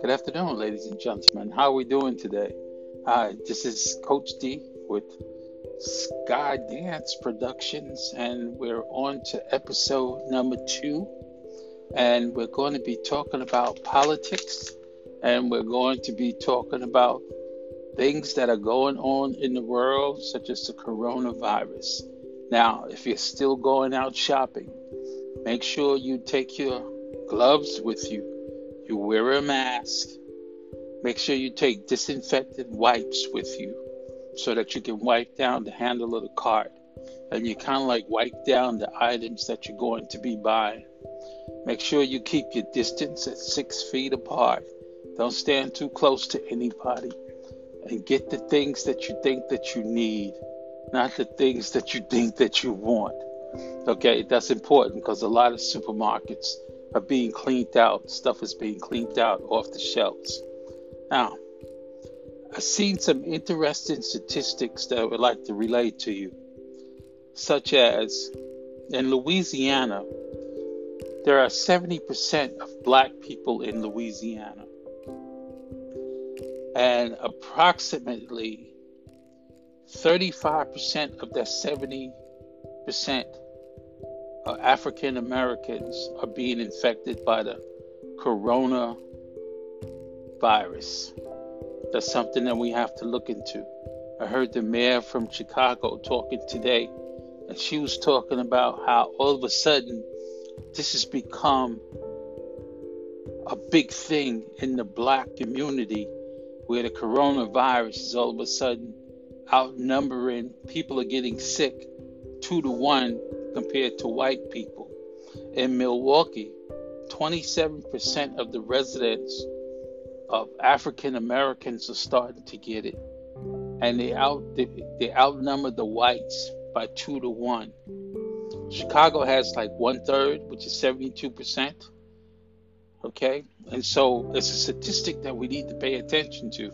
Good afternoon, ladies and gentlemen. How are we doing today? Uh, this is Coach D with Sky Dance Productions, and we're on to episode number two. And we're going to be talking about politics, and we're going to be talking about things that are going on in the world, such as the coronavirus. Now, if you're still going out shopping, make sure you take your gloves with you you wear a mask. Make sure you take disinfectant wipes with you so that you can wipe down the handle of the cart. And you kind of like wipe down the items that you're going to be buying. Make sure you keep your distance at six feet apart. Don't stand too close to anybody. And get the things that you think that you need, not the things that you think that you want. Okay, that's important because a lot of supermarkets are being cleaned out. Stuff is being cleaned out off the shelves. Now, I've seen some interesting statistics that I would like to relate to you, such as in Louisiana, there are 70% of black people in Louisiana, and approximately 35% of that 70% of African Americans are being infected by the corona virus. That's something that we have to look into. I heard the mayor from Chicago talking today, and she was talking about how all of a sudden this has become a big thing in the black community where the coronavirus is all of a sudden outnumbering people are getting sick two to one compared to white people. In Milwaukee, 27% of the residents of African Americans are starting to get it, and they out they, they outnumber the whites by two to one. Chicago has like one third, which is 72%. Okay, and so it's a statistic that we need to pay attention to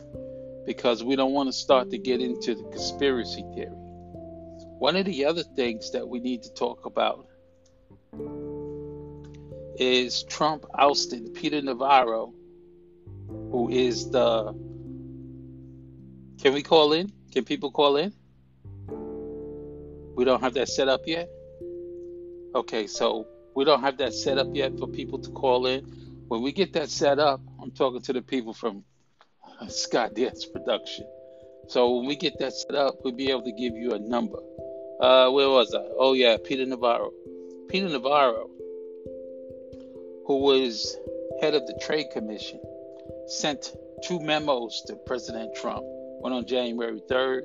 because we don't want to start to get into the conspiracy theory. One of the other things that we need to talk about is Trump ousted Peter Navarro, who is the. Can we call in? Can people call in? We don't have that set up yet? Okay, so we don't have that set up yet for people to call in. When we get that set up, I'm talking to the people from Scott Dance Production. So when we get that set up, we'll be able to give you a number. Uh, where was I? Oh yeah, Peter Navarro. Peter Navarro, who was head of the Trade Commission, sent two memos to President Trump. One on January 3rd,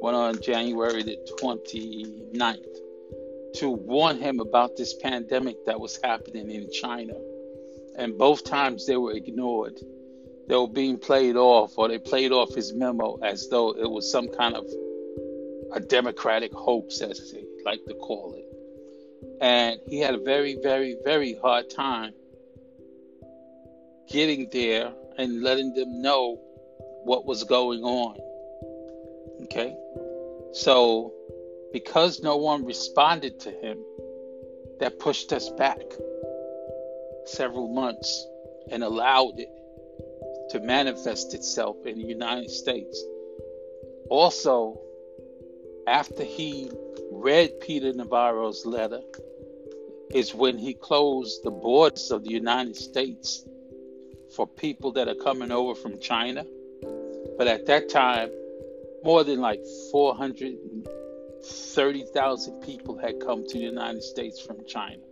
one on January the 29th, to warn him about this pandemic that was happening in China. And both times they were ignored. They were being played off, or they played off his memo as though it was some kind of a democratic hoax, as they like to call it. And he had a very, very, very hard time getting there and letting them know what was going on. Okay? So, because no one responded to him, that pushed us back several months and allowed it to manifest itself in the United States. Also, after he read Peter Navarro's letter, is when he closed the borders of the United States for people that are coming over from China. But at that time, more than like 430,000 people had come to the United States from China.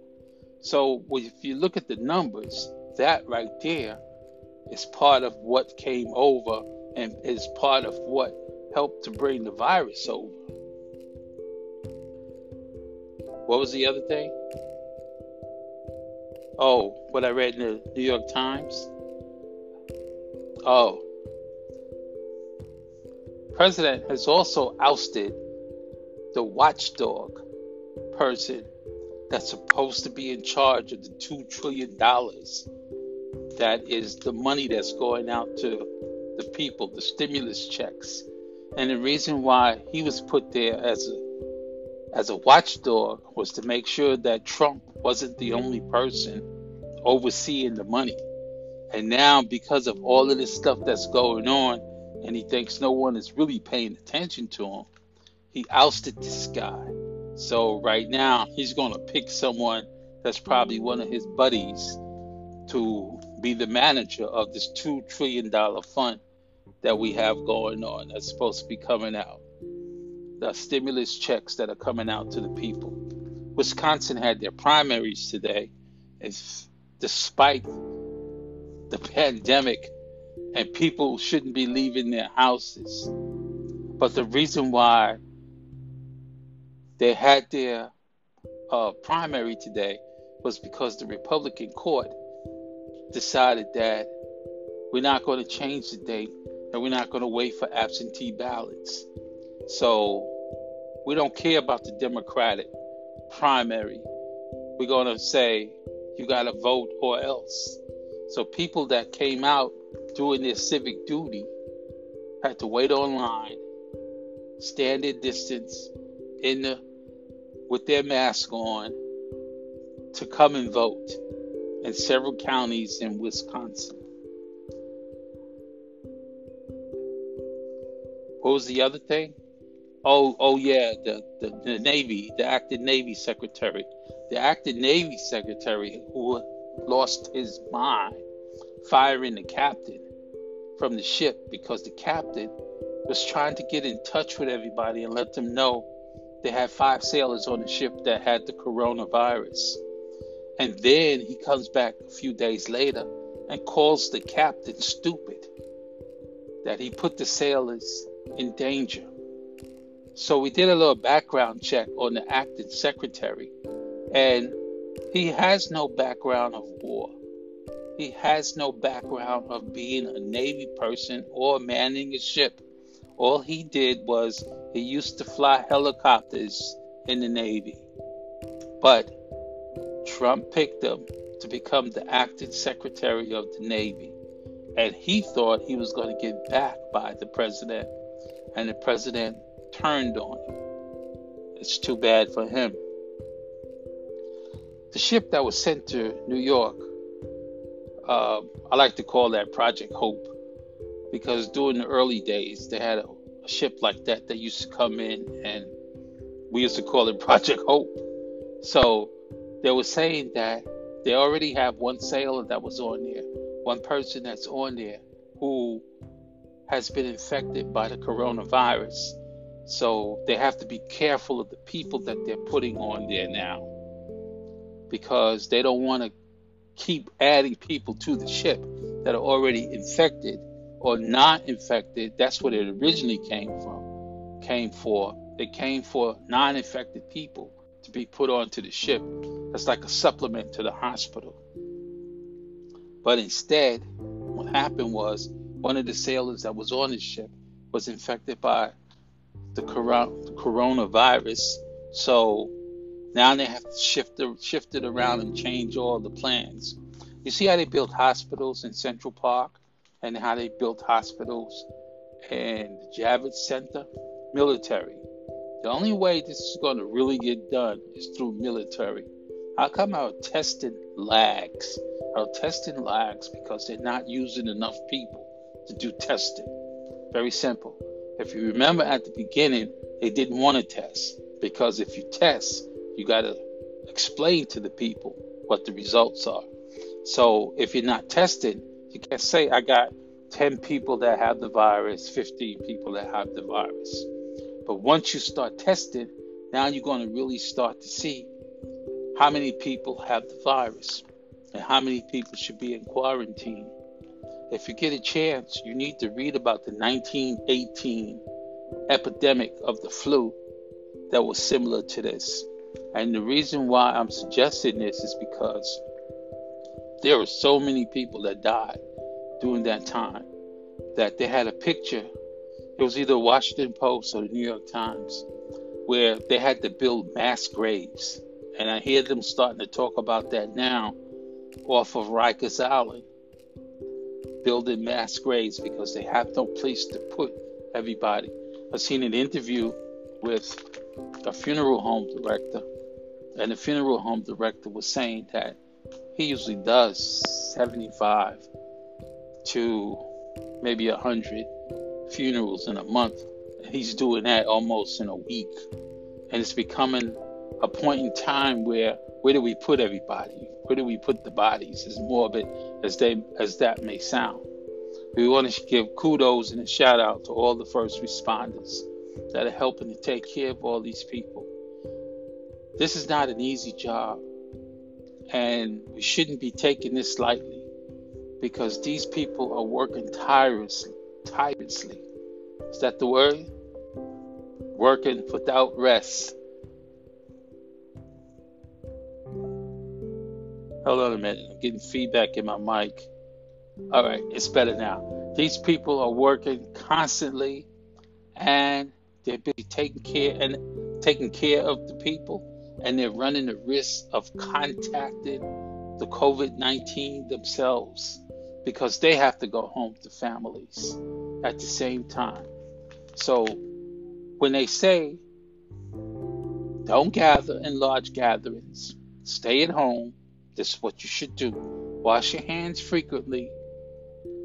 So if you look at the numbers, that right there is part of what came over and is part of what helped to bring the virus over. What was the other thing? Oh, what I read in the New York Times. Oh. President has also ousted the watchdog person that's supposed to be in charge of the $2 trillion that is the money that's going out to the people, the stimulus checks. And the reason why he was put there as a as a watchdog was to make sure that Trump wasn't the only person overseeing the money. And now, because of all of this stuff that's going on, and he thinks no one is really paying attention to him, he ousted this guy. So, right now, he's going to pick someone that's probably one of his buddies to be the manager of this $2 trillion fund that we have going on that's supposed to be coming out. The stimulus checks that are coming out to the people. Wisconsin had their primaries today. It's despite the pandemic and people shouldn't be leaving their houses. But the reason why they had their uh, primary today was because the Republican court decided that we're not going to change the date and we're not going to wait for absentee ballots. So we don't care about the Democratic primary. We're going to say you got to vote or else. So people that came out doing their civic duty had to wait online, stand their distance in the with their mask on to come and vote in several counties in Wisconsin. What was the other thing? Oh, oh yeah, the, the, the Navy, the acting Navy secretary, the acting Navy secretary who lost his mind firing the captain from the ship because the captain was trying to get in touch with everybody and let them know they had five sailors on the ship that had the coronavirus. And then he comes back a few days later and calls the captain stupid that he put the sailors in danger. So we did a little background check on the acting secretary, and he has no background of war. He has no background of being a Navy person or manning a ship. All he did was he used to fly helicopters in the Navy. But Trump picked him to become the acting secretary of the Navy. And he thought he was going to get backed by the president and the president turned on him. It's too bad for him. The ship that was sent to New York, uh, I like to call that Project Hope because during the early days they had a, a ship like that that used to come in and we used to call it Project Hope. So they were saying that they already have one sailor that was on there, one person that's on there who has been infected by the coronavirus. So they have to be careful of the people that they're putting on there now because they don't want to keep adding people to the ship that are already infected or not infected. That's what it originally came from, came for. It came for non infected people to be put onto the ship. That's like a supplement to the hospital. But instead, what happened was one of the sailors that was on the ship was infected by the, coronavirus. So now they have to shift, the, shift it around and change all the plans. You see how they built hospitals in Central Park and how they built hospitals in the Javits Center? Military. The only way this is going to really get done is through military. How come our testing lags? Our testing lags because they're not using enough people to do testing. Very simple. If you remember at the beginning, they didn't want to test because if you test, you got to explain to the people what the results are. So if you're not tested, you can't say, I got 10 people that have the virus, 15 people that have the virus. But once you start testing, now you're going to really start to see how many people have the virus and how many people should be in quarantine if you get a chance, you need to read about the 1918 epidemic of the flu that was similar to this. And the reason why I'm suggesting this is because there were so many people that died during that time that they had a picture. It was either Washington Post or the New York Times where they had to build mass graves. And I hear them starting to talk about that now off of Rikers Island building mass graves because they have no place to put everybody. I've seen an interview with a funeral home director, and the funeral home director was saying that he usually does 75 to maybe 100 funerals in a month. He's doing that almost in a week. And it's becoming a point in time where where do we put everybody? Where do we put the bodies? As morbid as they as that may sound. We want to give kudos and a shout out to all the first responders that are helping to take care of all these people. This is not an easy job, and we shouldn't be taking this lightly because these people are working tirelessly. Tirelessly. Is that the word? Working without rest. Hold on a minute. I'm getting feedback in my mic. All right, it's better now. These people are working constantly and they're busy taking care and taking care of the people and they're running the risk of contacting the COVID 19 themselves because they have to go home to families at the same time. So when they say don't gather in large gatherings, stay at home, this is what you should do. Wash your hands frequently.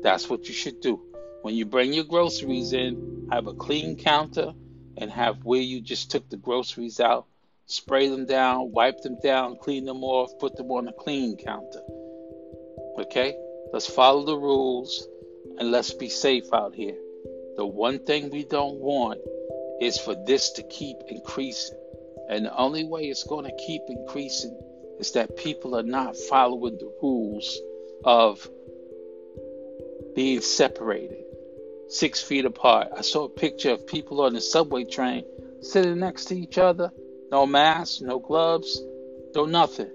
That's what you should do. When you bring your groceries in, have a clean counter and have where you just took the groceries out, spray them down, wipe them down, clean them off, put them on a clean counter. Okay? Let's follow the rules and let's be safe out here. The one thing we don't want is for this to keep increasing. And the only way it's going to keep increasing is that people are not following the rules of being separated, six feet apart. I saw a picture of people on the subway train sitting next to each other, no masks, no gloves, no nothing.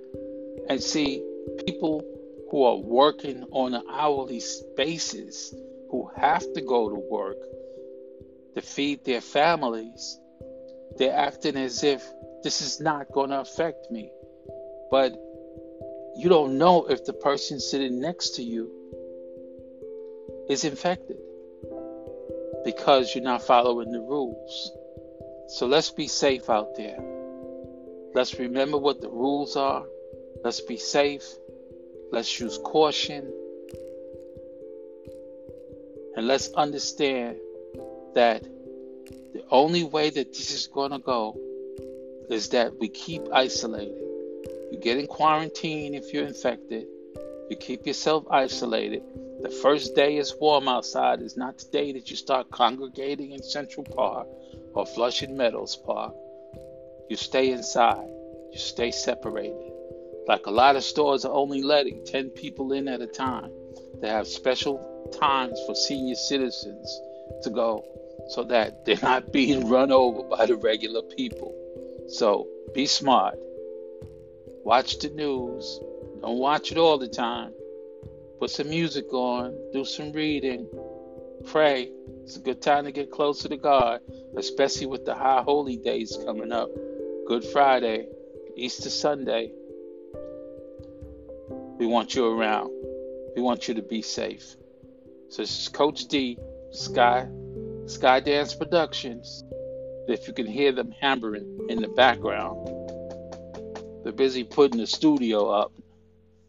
And see, people who are working on an hourly basis, who have to go to work to feed their families, they're acting as if this is not going to affect me. But you don't know if the person sitting next to you is infected because you're not following the rules. So let's be safe out there. Let's remember what the rules are. Let's be safe. Let's use caution. And let's understand that the only way that this is going to go is that we keep isolated. You get in quarantine if you're infected. You keep yourself isolated. The first day is warm outside is not the day that you start congregating in Central Park or Flushing Meadows Park. You stay inside. You stay separated. Like a lot of stores are only letting 10 people in at a time. They have special times for senior citizens to go so that they're not being run over by the regular people. So be smart. Watch the news. Don't watch it all the time. Put some music on, do some reading, pray. It's a good time to get closer to God, especially with the high holy days coming up Good Friday, Easter Sunday. We want you around. We want you to be safe. So this is Coach D, Sky, Sky Dance Productions. If you can hear them hammering in the background, they're busy putting the studio up.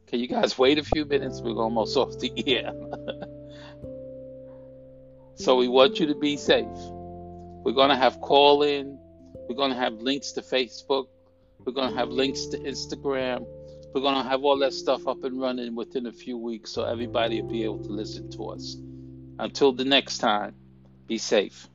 Can you guys wait a few minutes? We're almost off the air. so we want you to be safe. We're going to have call in. We're going to have links to Facebook. We're going to have links to Instagram. We're going to have all that stuff up and running within a few weeks so everybody will be able to listen to us. Until the next time, be safe.